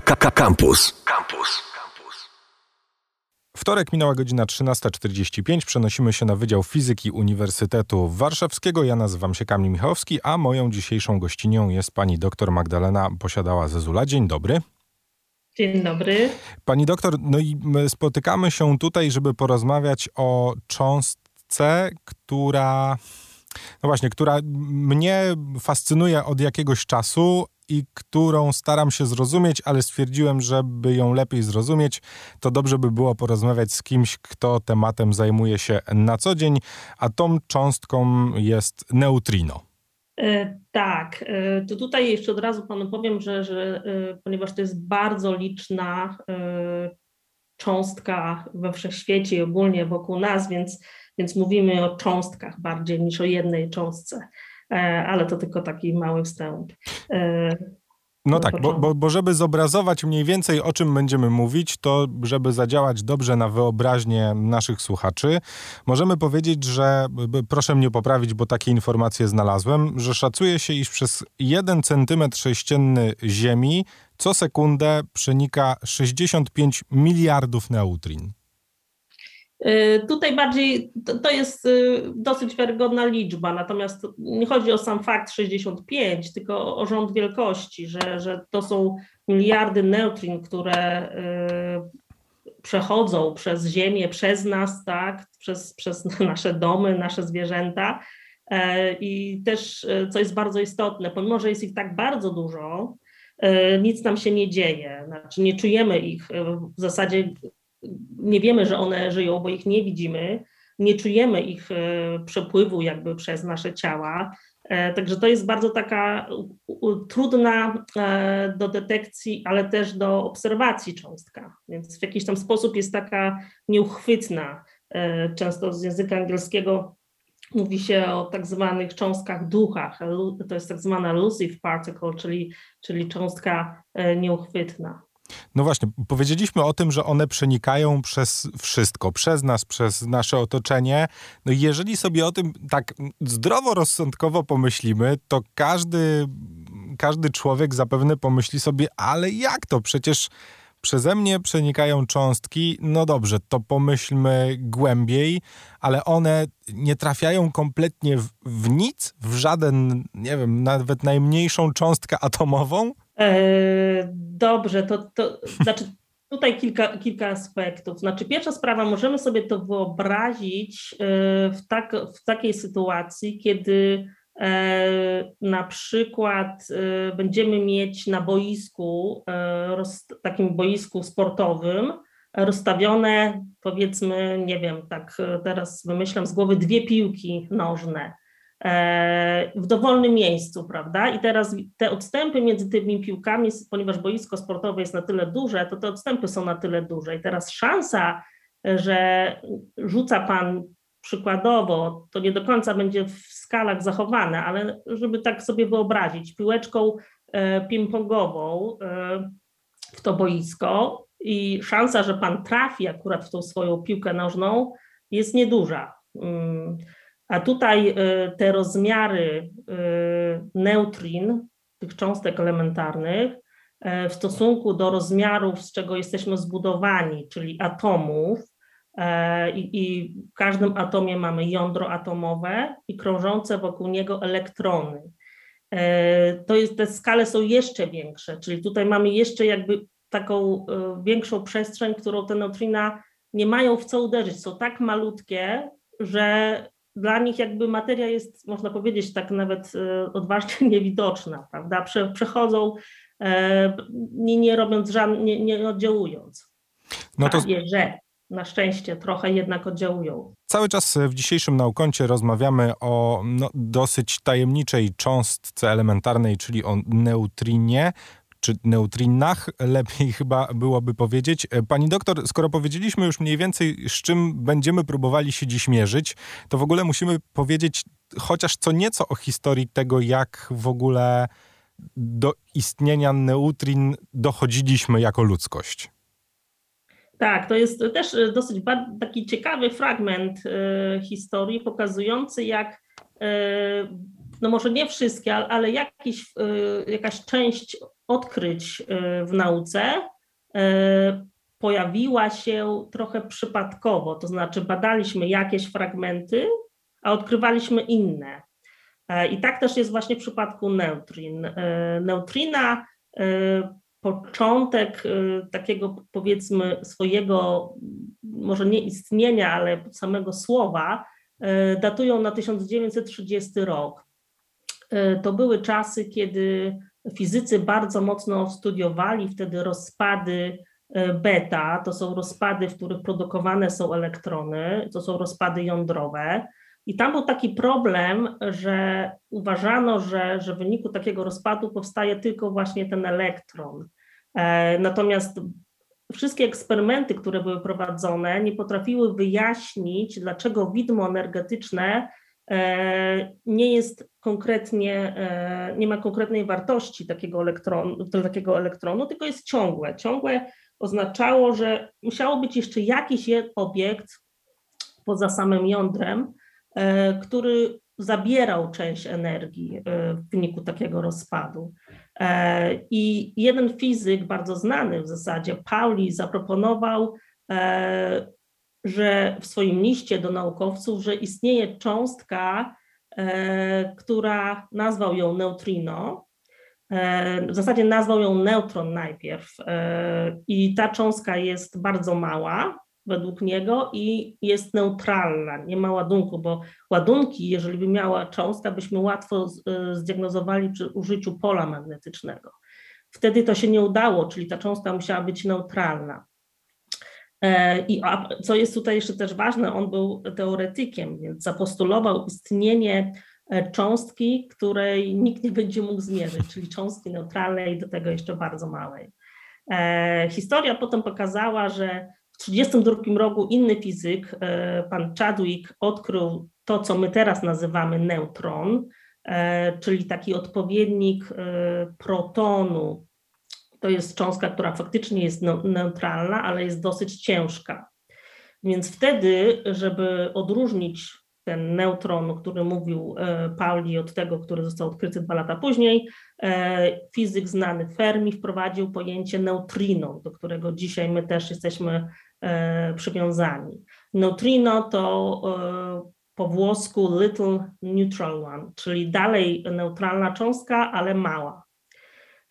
Campus. Campus. Wtorek minęła godzina 13.45. Przenosimy się na Wydział Fizyki Uniwersytetu Warszawskiego. Ja nazywam się Kamil Michałowski, a moją dzisiejszą gościnią jest pani dr Magdalena Posiadała Zezula. Dzień dobry. Dzień dobry. Pani doktor, no i spotykamy się tutaj, żeby porozmawiać o cząstce, która no właśnie, która mnie fascynuje od jakiegoś czasu i którą staram się zrozumieć, ale stwierdziłem, żeby ją lepiej zrozumieć, to dobrze by było porozmawiać z kimś, kto tematem zajmuje się na co dzień, a tą cząstką jest neutrino. E, tak, e, to tutaj jeszcze od razu panu powiem, że, że e, ponieważ to jest bardzo liczna cząstka we wszechświecie i ogólnie wokół nas, więc więc mówimy o cząstkach bardziej niż o jednej cząstce, ale to tylko taki mały wstęp. E, no tak, bo, bo, bo, żeby zobrazować mniej więcej o czym będziemy mówić, to żeby zadziałać dobrze na wyobraźnię naszych słuchaczy, możemy powiedzieć, że, proszę mnie poprawić, bo takie informacje znalazłem, że szacuje się, iż przez 1 cm sześcienny Ziemi co sekundę przenika 65 miliardów neutrin. Y, tutaj bardziej to, to, jest y, dosyć wiarygodna liczba, natomiast nie chodzi o sam fakt 65, tylko o rząd wielkości, że, że to są miliardy neutrin, które y, przechodzą przez Ziemię, przez nas, tak, przez, przez nasze domy, nasze zwierzęta. E, I też, co jest bardzo istotne, pomimo, że jest ich tak bardzo dużo, nic nam się nie dzieje, znaczy nie czujemy ich. W zasadzie nie wiemy, że one żyją, bo ich nie widzimy, nie czujemy ich e, przepływu jakby przez nasze ciała. E, także to jest bardzo taka trudna e, do detekcji, ale też do obserwacji cząstka, więc w jakiś tam sposób jest taka nieuchwytna. Często z języka angielskiego mówi się o tak zwanych cząstkach duchach. To jest tak zwana elusive particle, czyli, czyli cząstka nieuchwytna. No właśnie, powiedzieliśmy o tym, że one przenikają przez wszystko, przez nas, przez nasze otoczenie. No i jeżeli sobie o tym tak zdroworozsądkowo pomyślimy, to każdy, każdy człowiek zapewne pomyśli sobie, ale jak to? Przecież przeze mnie przenikają cząstki, no dobrze, to pomyślmy głębiej, ale one nie trafiają kompletnie w, w nic, w żaden, nie wiem, nawet najmniejszą cząstkę atomową? E, dobrze, to, to znaczy tutaj kilka, kilka aspektów. Znaczy, pierwsza sprawa, możemy sobie to wyobrazić e, w, tak, w takiej sytuacji, kiedy e, na przykład będziemy mieć na boisku, takim boisku sportowym, rozstawione, powiedzmy, nie wiem, tak teraz wymyślam z głowy, dwie piłki nożne. E, w dowolnym miejscu, prawda? I teraz te odstępy między tymi piłkami, ponieważ boisko sportowe jest na tyle duże, to te odstępy są na tyle duże. I teraz szansa, że rzuca pan przykładowo, to nie do końca będzie w skalach zachowane, ale żeby tak sobie wyobrazić, piłeczką e, ping-pongową e, w to boisko i szansa, że pan trafi akurat w tą swoją piłkę nożną jest nieduża. A tutaj y, te rozmiary y, neutrin, tych cząstek elementarnych, y, w stosunku do rozmiarów, z czego jesteśmy zbudowani, czyli atomów, i, i, w każdym atomie mamy jądro atomowe i krążące wokół niego elektrony. To jest, te skale są jeszcze większe, czyli tutaj mamy jeszcze jakby taką większą przestrzeń, którą te neutrina nie mają w co uderzyć. Są tak malutkie, że dla nich jakby materia jest, można powiedzieć, tak nawet e, odważnie niewidoczna, prawda? Prze, przechodzą, e, nie, nie robiąc żadnych, nie, nie oddziałując. No to... Prawie, że na szczęście trochę jednak oddziałują. Cały czas w dzisiejszym naukącie rozmawiamy o no, dosyć tajemniczej cząstce elementarnej, czyli o neutrinie czy neutrinach, lepiej chyba byłoby powiedzieć. E, pani doktor, skoro powiedzieliśmy już mniej więcej, z czym będziemy próbowali się dziś mierzyć, to w ogóle musimy powiedzieć chociaż co nieco o historii tego, jak w ogóle do istnienia neutrin dochodziliśmy jako ludzkość. Tak, to jest też dosyć taki ciekawy fragment y, historii pokazujący, jak y, no może nie wszystkie, ale jakiś, jakaś część odkryć w nauce pojawiła się trochę przypadkowo, to znaczy badaliśmy jakieś fragmenty, a odkrywaliśmy inne. I tak też jest właśnie w przypadku neutrin. Neutrina początek y, takiego powiedzmy swojego, może nie istnienia, ale samego słowa, y, datują na 1930 rok. Y, to były czasy, kiedy fizycy bardzo mocno studiowali wtedy rozpady beta, to są rozpady, w których produkowane są elektrony, to są rozpady jądrowe. I tam był taki problem, że uważano, że, że w wyniku takiego rozpadu powstaje tylko właśnie ten elektron. E, natomiast wszystkie eksperymenty, które były prowadzone, nie potrafiły wyjaśnić, dlaczego widmo energetyczne e, nie jest konkretnie, e, nie ma konkretnej wartości takiego elektronu, takiego elektronu, tylko jest ciągłe. Ciągłe oznaczało, że musiało być jeszcze jakiś obiekt poza samym jądrem, który zabierał część energii w wyniku takiego rozpadu. E, I jeden fizyk, bardzo znany w zasadzie, Pauli, zaproponował, e, że w swoim liście do naukowców, że istnieje cząstka, e, która nazwał ją neutrino. W zasadzie nazwał ją neutron najpierw. I ta cząstka jest bardzo mała, według niego i jest neutralna, nie ma ładunku, bo ładunki, jeżeli by miała cząstka, byśmy łatwo e, zdiagnozowali przy użyciu pola magnetycznego. Wtedy to się nie udało, czyli ta cząstka musiała być neutralna. E, I co jest tutaj jeszcze też ważne, on był teoretykiem, więc zapostulował istnienie e, cząstki, której nikt nie będzie mógł zmierzyć, czyli cząstki neutralnej, do tego jeszcze bardzo małej. Historia potem pokazała, że w 1932 roku inny fizyk, e, pan Chadwick, odkrył to, co my teraz nazywamy neutron, e, czyli taki odpowiednik e, protonu. To jest cząstka, która faktycznie jest neutralna, ale jest dosyć ciężka. Więc wtedy, żeby odróżnić ten neutron, o którym mówił Pauli, od tego, który został odkryty dwa lata później, fizyk znany Fermi wprowadził pojęcie neutrino, do którego dzisiaj my też jesteśmy E, przywiązani. Neutrino to e, po włosku little neutral one, czyli dalej neutralna cząstka, ale mała.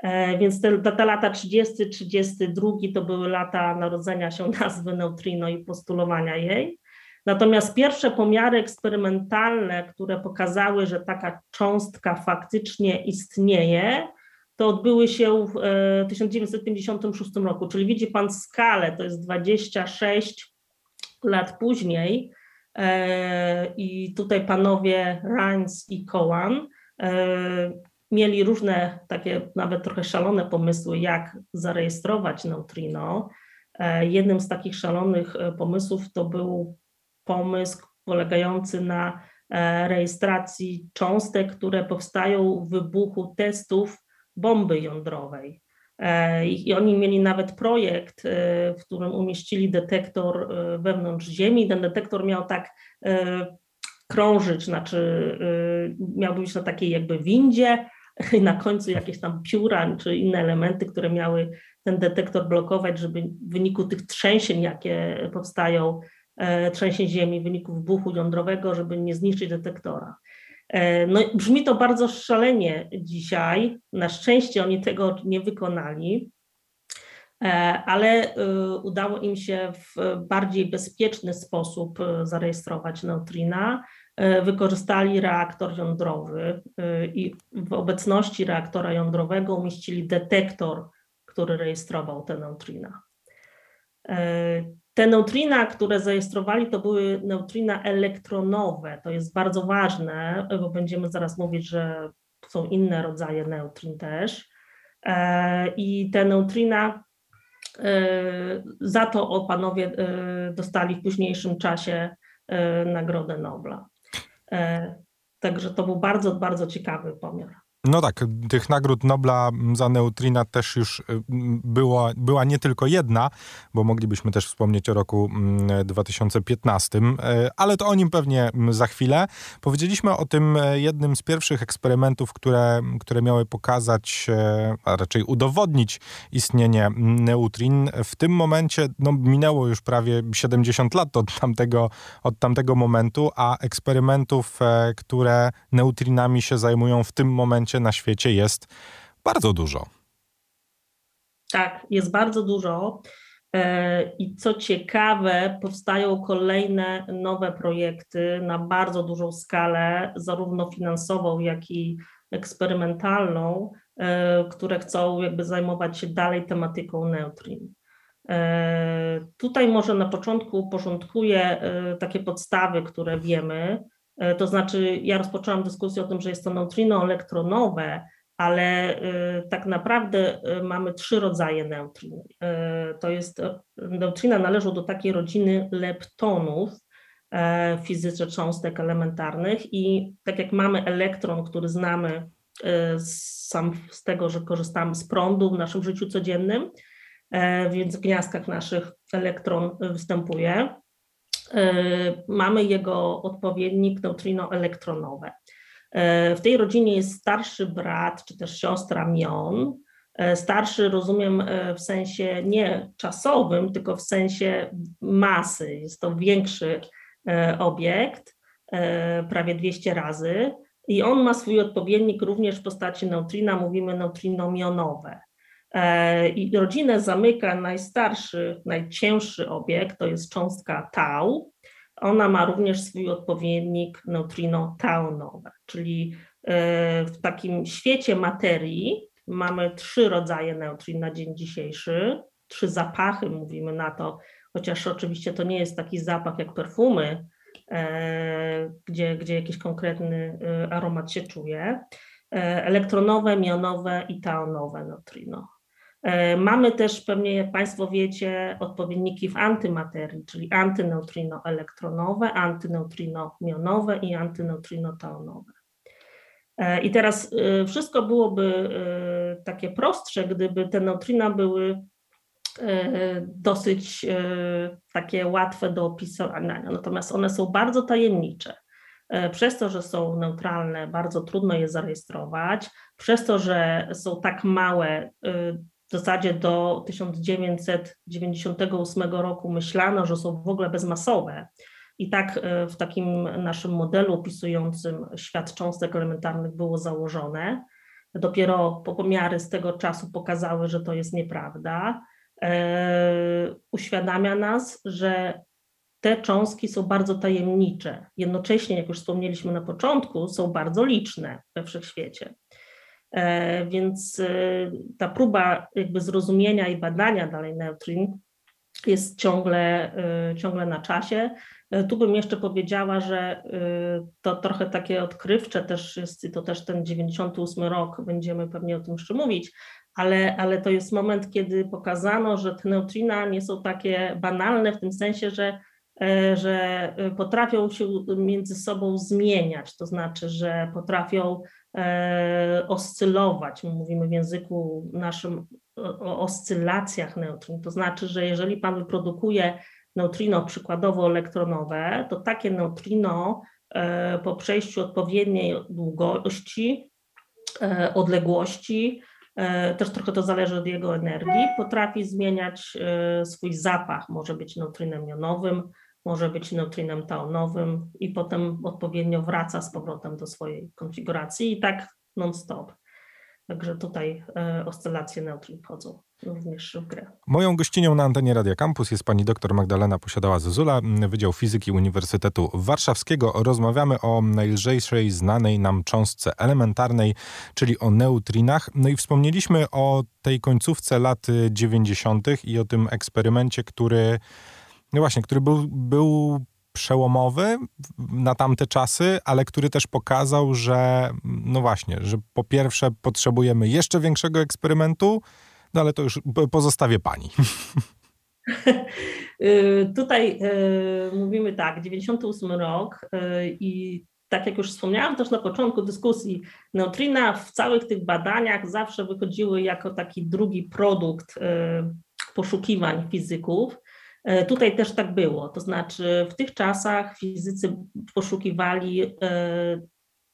E, więc te, te lata 30, 32 to były lata narodzenia się nazwy neutrino i postulowania jej. Natomiast pierwsze pomiary eksperymentalne, które pokazały, że taka cząstka faktycznie istnieje, to odbyły się w 1956 e, roku, czyli widzi Pan skalę, to jest 26 lat później e, i tutaj panowie Rhines i Cowan e, mieli różne takie nawet trochę szalone pomysły, jak zarejestrować neutrino. Jednym z takich szalonych pomysłów to był pomysł polegający na rejestracji cząstek, które powstają w wybuchu testów bomby jądrowej. E, I oni mieli nawet projekt, e, w którym umieścili detektor e, wewnątrz Ziemi. Ten detektor miał tak krążyć, znaczy miał być na takiej jakby windzie, na końcu jakieś tam pióra czy inne elementy, które miały ten detektor blokować, żeby w wyniku tych trzęsień, jakie powstają, trzęsień ziemi w wyniku wybuchu jądrowego, żeby nie zniszczyć detektora. E, no, brzmi to bardzo szalenie dzisiaj. Na szczęście oni tego nie wykonali, e, ale e, udało im się w bardziej bezpieczny sposób zarejestrować neutrina. Wykorzystali reaktor jądrowy i w obecności reaktora jądrowego umieścili detektor, który rejestrował te neutrina. Te neutrina, które zarejestrowali, to były neutrina elektronowe. To jest bardzo ważne, bo będziemy zaraz mówić, że są inne rodzaje neutrin też. E, I te neutrina e, za to panowie e, dostali w późniejszym czasie Nagrodę Nobla. Także to był bardzo, bardzo ciekawy pomiar. No tak, tych nagród Nobla za neutrina też już y, było, była nie tylko jedna, bo moglibyśmy też wspomnieć o roku 2015, mm, y, ale to o nim pewnie mm, za chwilę. Powiedzieliśmy o tym y, jednym z pierwszych eksperymentów, które, które miały pokazać, a raczej udowodnić istnienie neutrin. W tym momencie no, minęło już prawie 70 lat od tamtego, od tamtego momentu, a eksperymentów, e, które neutrinami się zajmują w tym momencie na świecie jest bardzo dużo. Tak, jest bardzo dużo. E, I co ciekawe, powstają kolejne nowe projekty na bardzo dużą skalę, zarówno finansową, jak i eksperymentalną, e, które chcą jakby zajmować się dalej tematyką neutrin. E, tutaj może na początku uporządkuję takie podstawy, które wiemy. To znaczy, ja rozpoczęłam dyskusję o tym, że jest to neutrino elektronowe, ale y, tak naprawdę y, mamy trzy rodzaje neutrin. To jest, neutrina należą do takiej rodziny leptonów fizyce cząstek elementarnych i tak jak mamy elektron, który znamy sam z tego, że korzystamy z prądu w naszym życiu codziennym, więc w gniazdkach naszych elektron występuje, mamy jego odpowiednik neutrino elektronowe. E, w tej rodzinie jest starszy brat czy też siostra Mion. E, starszy rozumiem e, w sensie nie czasowym, tylko w sensie masy. Jest to większy obiekt, prawie 200 razy. I on ma swój odpowiednik również w postaci neutrina, mówimy neutrino mionowe. I rodzinę zamyka najstarszy, najcięższy obiekt, to jest cząstka tau, ona ma również swój odpowiednik neutrino taunowe, czyli e, w takim świecie materii mamy trzy rodzaje neutrin na dzień dzisiejszy, trzy zapachy mówimy na to, chociaż oczywiście to nie jest taki zapach jak perfumy, e, gdzie, gdzie jakiś konkretny e, aromat się czuje. Elektronowe, mionowe i taonowe neutrino. E, mamy też pewnie, jak Państwo wiecie, odpowiedniki w antymaterii, czyli antyneutrino-elektronowe, antyneutrino-mionowe i antyneutrino-taonowe. E, I teraz e, wszystko byłoby takie prostsze, gdyby te neutrina były dosyć takie łatwe do opisywania, natomiast one są bardzo tajemnicze. Przez to, że są neutralne, bardzo trudno je zarejestrować. Przez to, że są tak małe, w zasadzie do 1998 roku myślano, że są w ogóle bezmasowe. I tak e, w takim naszym modelu opisującym świat cząstek elementarnych było założone. Dopiero pomiary z tego czasu pokazały, że to jest nieprawda. E, uświadamia nas, że te cząstki są bardzo tajemnicze. Jednocześnie, jak już wspomnieliśmy na początku, są bardzo liczne we wszechświecie. E, więc e, ta próba jakby zrozumienia i badania dalej neutrin jest ciągle, e, ciągle na czasie. Tu bym jeszcze powiedziała, że to trochę takie odkrywcze też jest, i to też ten 98 rok, będziemy pewnie o tym jeszcze mówić, ale, ale to jest moment, kiedy pokazano, że te neutrina nie są takie banalne w tym sensie, że że potrafią się między sobą zmieniać, to znaczy, że potrafią oscylować. My mówimy w języku naszym o oscylacjach neutrin. To znaczy, że jeżeli Pan wyprodukuje neutrino przykładowo elektronowe, to takie neutrino e, po przejściu odpowiedniej długości, e, odległości, też trochę to zależy od jego energii, potrafi zmieniać swój zapach. Może być neutrinem jonowym, może być neutrinem taonowym i potem odpowiednio wraca z powrotem do swojej konfiguracji i tak non-stop. Także tutaj e, oscylacje neutrin wchodzą również w grę. Moją gościnią na antenie Radia Campus jest pani dr Magdalena Posiadała-Zezula, Wydział Fizyki Uniwersytetu Warszawskiego. Rozmawiamy o najlżejszej znanej nam cząstce elementarnej, czyli o neutrinach. No i wspomnieliśmy o tej końcówce lat 90. i o tym eksperymencie, który no właśnie, który był, był przełomowy na tamte czasy, ale który też pokazał, że no właśnie, że po pierwsze potrzebujemy jeszcze większego eksperymentu, no ale to już pozostawię pani. Y, tutaj y, mówimy tak, 98 rok y, i tak jak już wspomniałam też na początku dyskusji, neutrina w całych tych badaniach zawsze wychodziły jako taki drugi produkt poszukiwań fizyków. Tutaj też tak było, to znaczy w tych czasach fizycy poszukiwali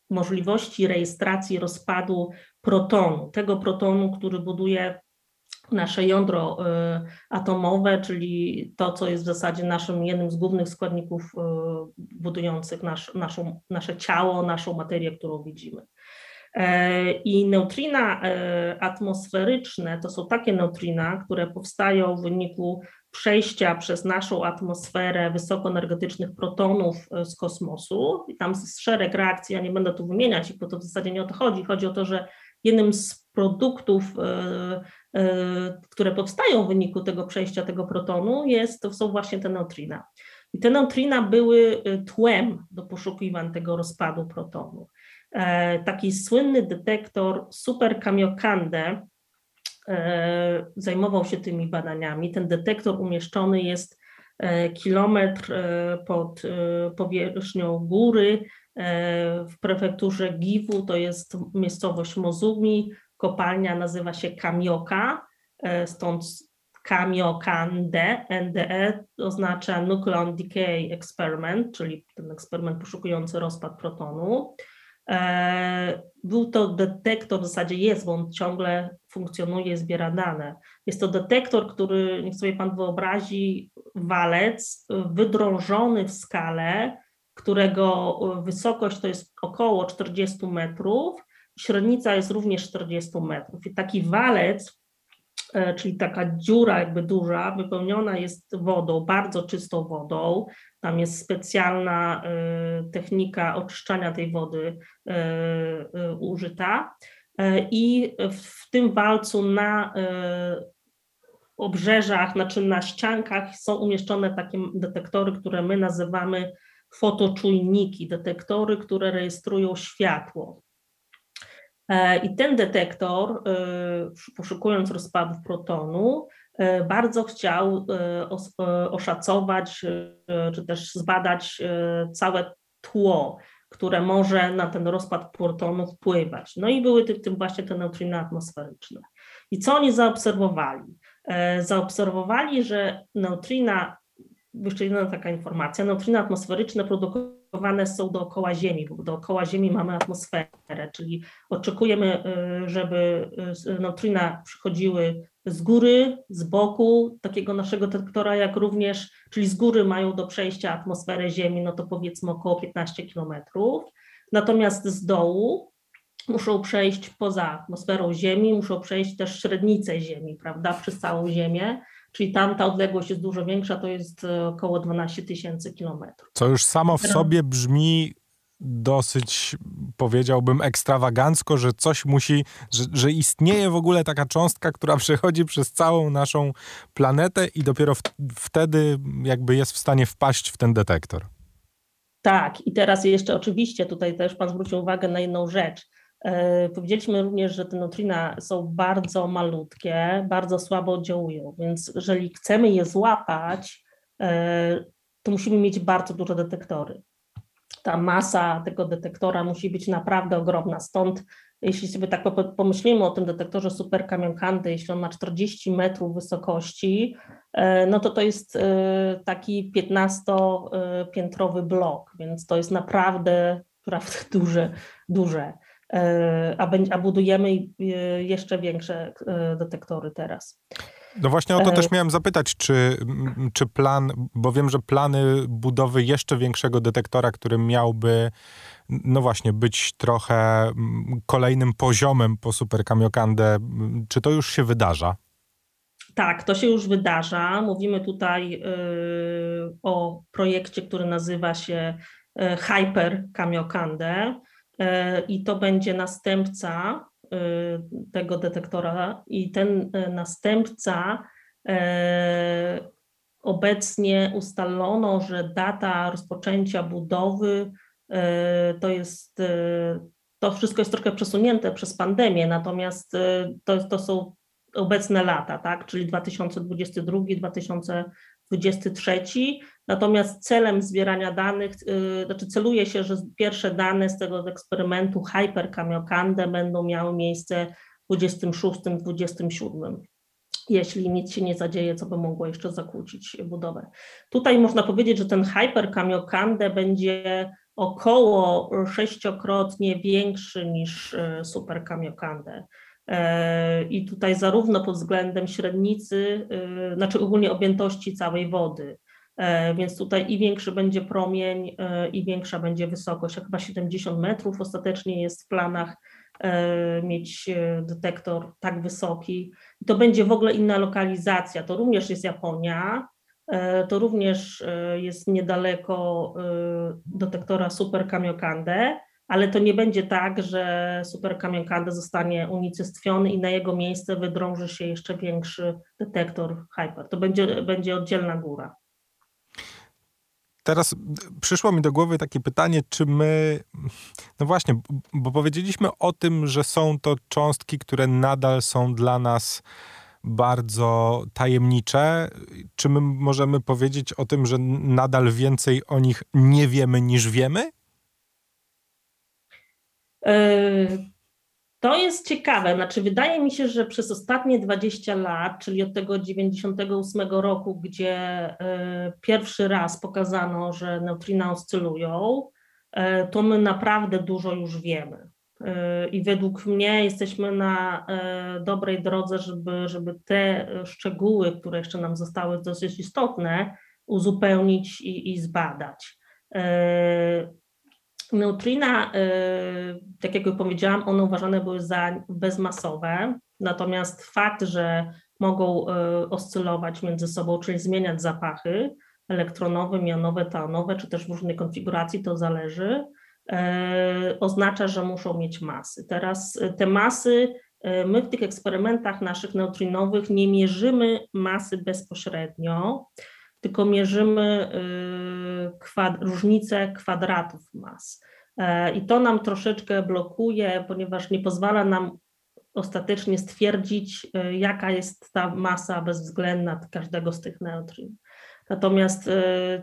możliwości rejestracji rozpadu protonu, tego protonu, który buduje nasze jądro y, atomowe, czyli to, co jest w zasadzie naszym jednym z głównych składników budujących nasz, naszą, nasze ciało, naszą materię, którą widzimy. E, I neutrina e, atmosferyczne to są takie neutrina, które powstają w wyniku przejścia przez naszą atmosferę wysokoenergetycznych protonów e, z kosmosu. I tam jest szereg reakcji, ja nie będę tu wymieniać bo to w zasadzie nie o to chodzi. Chodzi o to, że jednym z produktów, które powstają w wyniku tego przejścia tego protonu, jest, to są właśnie te neutrina. I te neutrina były tłem do poszukiwań tego rozpadu protonu. E, taki słynny detektor Super Kamiokande e, zajmował się tymi badaniami. Ten detektor umieszczony jest e, kilometr pod powierzchnią góry w prefekturze Giwu, to jest miejscowość Mozumi. Kopalnia nazywa się Kamioka, stąd Kamiokande, NDE oznacza Nucleon Decay Experiment, czyli ten eksperyment poszukujący rozpad protonu. E, był to detektor, w zasadzie jest, bo on ciągle funkcjonuje, zbiera dane. Jest to detektor, który, niech sobie Pan wyobrazi, walec wydrążony w skale, którego wysokość to jest około 40 metrów, średnica jest również 40 metrów. I taki walec, e, czyli taka dziura jakby duża, wypełniona jest wodą, bardzo czystą wodą, tam jest specjalna y, technika oczyszczania tej wody y, y, użyta. I w tym walcu na obrzeżach, znaczy na ściankach są umieszczone takie detektory, które my nazywamy fotoczujniki, detektory, które rejestrują światło. I ten detektor, poszukując rozpadów protonu, E, bardzo chciał e, e, oszacować czy też zbadać całe tło, które może na ten rozpad protonu wpływać. No i były tym właśnie te neutriny atmosferyczne. I co oni zaobserwowali? Zaobserwowali, że neutrina, jeszcze jedna taka informacja, neutriny atmosferyczne produkowane są dookoła Ziemi, bo dookoła Ziemi mamy atmosferę, czyli oczekujemy, żeby neutrina przychodziły z góry, z boku takiego naszego detektora, jak również, czyli z góry mają do przejścia atmosferę Ziemi, no to powiedzmy około 15 kilometrów, natomiast z dołu muszą przejść poza atmosferą Ziemi, muszą przejść też średnicę Ziemi, prawda, przez całą Ziemię, czyli tam ta odległość jest dużo większa, to jest około 12 tysięcy kilometrów. Co już samo w sobie brzmi dosyć, powiedziałbym, ekstrawagancko, że coś musi, że, że, istnieje w ogóle taka cząstka, która przechodzi przez całą naszą planetę i dopiero w, wtedy jakby jest w stanie wpaść w ten detektor. Tak, i teraz jeszcze oczywiście tutaj też Pan zwrócił uwagę na jedną rzecz. E, powiedzieliśmy również, że te neutrina są bardzo malutkie, bardzo słabo oddziałują, więc jeżeli chcemy je złapać, e, to musimy mieć bardzo duże detektory ta masa tego detektora musi być naprawdę ogromna. Stąd, jeśli sobie tak pomyślimy o tym detektorze super kamionkandy, jeśli on ma 40 metrów wysokości, e, no to to jest e, taki 15-piętrowy blok, więc to jest naprawdę, naprawdę duże, duże. E, a budujemy jeszcze większe detektory teraz. No właśnie o to też miałem zapytać, czy, czy plan, bo wiem, że plany budowy jeszcze większego detektora, który miałby, no właśnie, być trochę kolejnym poziomem po Super Kamiokande, czy to już się wydarza? Tak, to się już wydarza. Mówimy tutaj y, o projekcie, który nazywa się y, Hyper Kamiokande i to będzie następca tego detektora i ten y, następca y, obecnie ustalono, że data rozpoczęcia budowy to jest, to wszystko jest trochę przesunięte przez pandemię, natomiast to, to są obecne lata, tak, czyli 2022-2023 23. Natomiast celem zbierania danych, znaczy celuje się, że pierwsze dane z tego eksperymentu Hyper Kamiokande będą miały miejsce w 26-27 jeśli nic się nie zadzieje, co by mogło jeszcze zakłócić budowę. Tutaj można powiedzieć, że ten Hyper Kamiokande będzie około sześciokrotnie większy niż Super Kamiokande. E, I tutaj zarówno pod względem średnicy, e, znaczy ogólnie objętości całej wody, więc tutaj i większy będzie promień, i większa będzie wysokość. Chyba 70 metrów ostatecznie jest w planach mieć detektor tak wysoki. To będzie w ogóle inna lokalizacja. To również jest Japonia, E, to również e, jest niedaleko e, detektora Super Kamiokande, ale to nie będzie tak, że Super Kamiokande zostanie unicestwiony i na jego miejsce wydrąży się jeszcze większy detektor Hyper. To będzie, będzie oddzielna góra. Teraz przyszło mi do głowy takie pytanie, czy my, no właśnie, bo powiedzieliśmy o tym, że są to cząstki, które nadal są dla nas bardzo tajemnicze. Czy my możemy powiedzieć o tym, że nadal więcej o nich nie wiemy niż wiemy? E, to jest ciekawe. Znaczy, wydaje mi się, że przez ostatnie 20 lat, czyli od tego 98 roku, gdzie e, pierwszy raz pokazano, że neutrina oscylują, e, to my naprawdę dużo już wiemy. I według mnie jesteśmy na dobrej drodze, żeby, żeby te szczegóły, które jeszcze nam zostały dosyć istotne, uzupełnić i, i zbadać. Neutrina, e, tak jak już powiedziałam, one uważane były za bezmasowe, natomiast fakt, że mogą oscylować między sobą, czyli zmieniać zapachy elektronowe, mianowe, teanowe, czy też w różnej konfiguracji, to zależy E, oznacza, że muszą mieć masy. Teraz te masy, my w tych eksperymentach naszych neutrinowych nie mierzymy masy bezpośrednio, tylko mierzymy kwad różnicę kwadratów mas. I to nam troszeczkę blokuje, ponieważ nie pozwala nam ostatecznie stwierdzić, jaka jest ta masa bezwzględna każdego z tych neutrin. Natomiast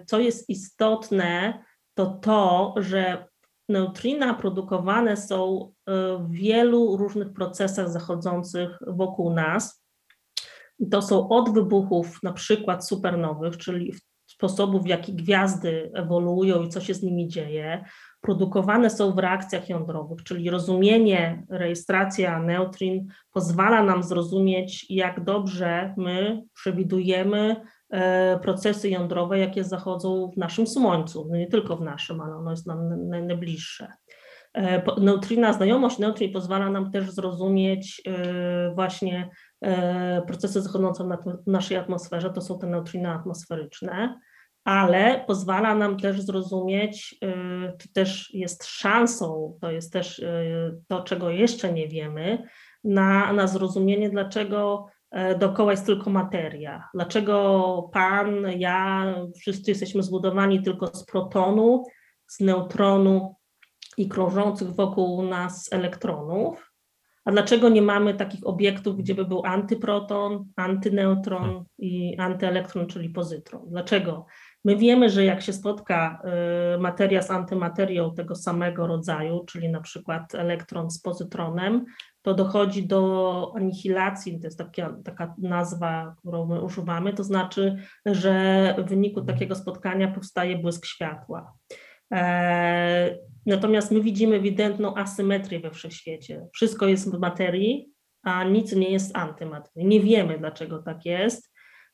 co jest istotne, to to, że neutrina produkowane są e, w wielu różnych procesach zachodzących wokół nas. To są od wybuchów na przykład supernowych, czyli sposobów, w jaki gwiazdy ewoluują i co się z nimi dzieje, produkowane są w reakcjach jądrowych, czyli rozumienie, rejestracja neutrin pozwala nam zrozumieć, jak dobrze my przewidujemy E, procesy jądrowe, jakie zachodzą w naszym Słońcu, no nie tylko w naszym, ale ono jest nam najbliższe. E, neutrina, znajomość neutrin pozwala nam też zrozumieć e, właśnie procesy zachodzące w naszej atmosferze, to są te neutriny atmosferyczne, ale pozwala nam też zrozumieć, czy też jest szansą, to jest też to, czego jeszcze nie wiemy, na, na zrozumienie, dlaczego E, dookoła jest tylko materia. Dlaczego Pan, ja, wszyscy jesteśmy zbudowani tylko z protonu, z neutronu i krążących wokół nas elektronów? A dlaczego nie mamy takich obiektów, gdzie by był antyproton, antyneutron i antyelektron, czyli pozytron? Dlaczego? My wiemy, że jak się spotka y, materia z antymaterią tego samego rodzaju, czyli na przykład elektron z pozytronem, to dochodzi do anihilacji, to jest taka, taka nazwa, którą my używamy, to znaczy, że w wyniku takiego spotkania powstaje błysk światła. E, natomiast my widzimy ewidentną asymetrię we wszechświecie. Wszystko jest w materii, a nic nie jest antymaterii. Nie wiemy, dlaczego tak jest.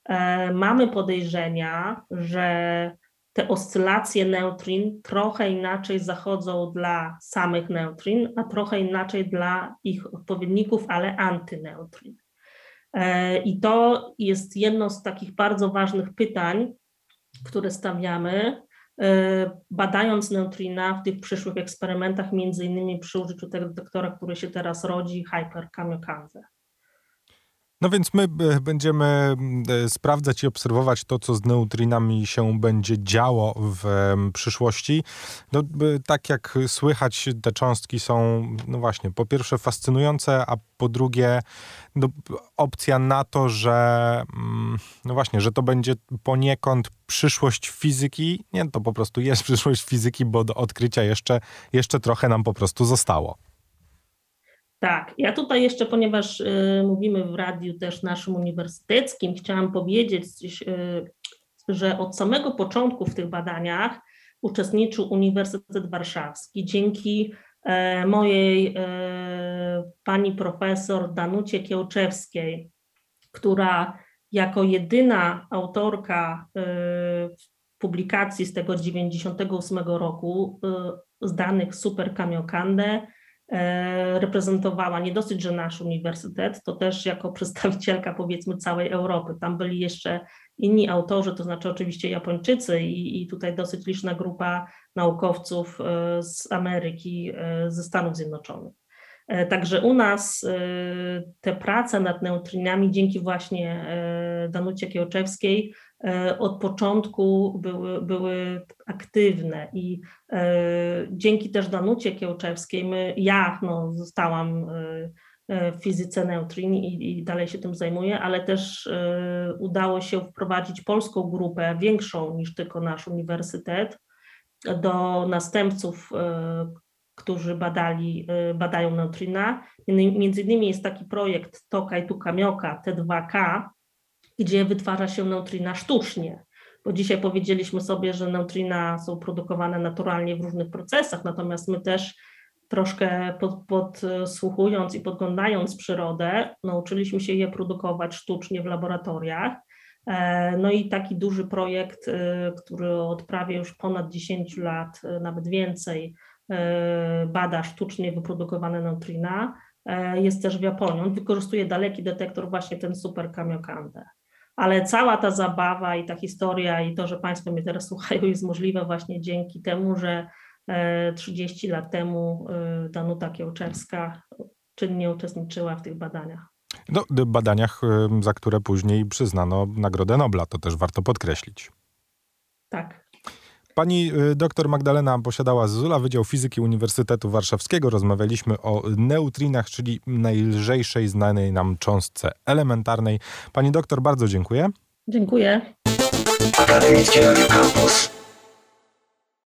E, mamy podejrzenia, że te oscylacje neutrin trochę inaczej zachodzą dla samych neutrin, a trochę inaczej dla ich odpowiedników, ale antyneutrin. E, I to jest jedno z takich bardzo ważnych pytań, które stawiamy, badając neutrina w tych przyszłych eksperymentach, między innymi przy użyciu tego detektora, który się teraz rodzi, Hyper. No więc my e, będziemy e, sprawdzać i obserwować to, co z neutrinami się będzie działo w przyszłości. No, tak jak słychać, te cząstki są, no właśnie, po pierwsze fascynujące, a po drugie no, opcja na to, że mm, no właśnie, że to będzie poniekąd przyszłość fizyki. Nie, to po prostu jest przyszłość fizyki, bo do odkrycia jeszcze, jeszcze trochę nam po prostu zostało. Tak, ja tutaj jeszcze, ponieważ y, mówimy w radiu też naszym uniwersyteckim, chciałam powiedzieć, y, że od samego początku w tych badaniach uczestniczył Uniwersytet Warszawski. Dzięki e, mojej e, pani profesor Danucie Kiełczewskiej, która jako jedyna autorka e, publikacji z tego 98 roku z danych Super Kamiokande reprezentowała nie dosyć, że nasz uniwersytet, to też jako przedstawicielka powiedzmy całej Europy. Tam byli jeszcze inni autorzy, to znaczy oczywiście Japończycy i, i tutaj dosyć liczna grupa naukowców e, z Ameryki, e, ze Stanów Zjednoczonych. Także u nas te prace nad neutrinami dzięki właśnie Danucie Kiełczewskiej E, od początku były, były aktywne i e, dzięki też Danucie Kiełczewskiej, my, ja no, zostałam e, w fizyce neutrin i, i, dalej się tym zajmuję, ale też udało się wprowadzić polską grupę, większą niż tylko nasz uniwersytet, do następców, którzy badali, badają neutrina. Między innymi jest taki projekt Tokaj Tukamioka T2K, gdzie wytwarza się neutrina sztucznie. Bo dzisiaj powiedzieliśmy sobie, że neutrina są produkowane naturalnie w różnych procesach, natomiast my też troszkę pod, podsłuchując i podglądając przyrodę, nauczyliśmy się je produkować sztucznie w laboratoriach. E, no i taki duży projekt, e, który od prawie już ponad 10 lat, e, nawet więcej, bada sztucznie wyprodukowane neutrina, jest też w Japonii. On wykorzystuje daleki detektor, właśnie ten super Kamiokande ale cała ta zabawa i ta historia i to, że Państwo mnie teraz słuchają, jest możliwe właśnie dzięki temu, że 30 e, lat temu e, Danuta Kiełczewska czynnie uczestniczyła w tych badaniach. No, badaniach, e, za które później przyznano Nagrodę Nobla, to też warto podkreślić. Tak. Pani y, doktor Magdalena posiadała Zula, Wydział Fizyki Uniwersytetu Warszawskiego. Rozmawialiśmy o neutrinach, czyli najlżejszej znanej nam cząstce elementarnej. Pani doktor, bardzo dziękuję. Dziękuję. Akademickie Radio Campus.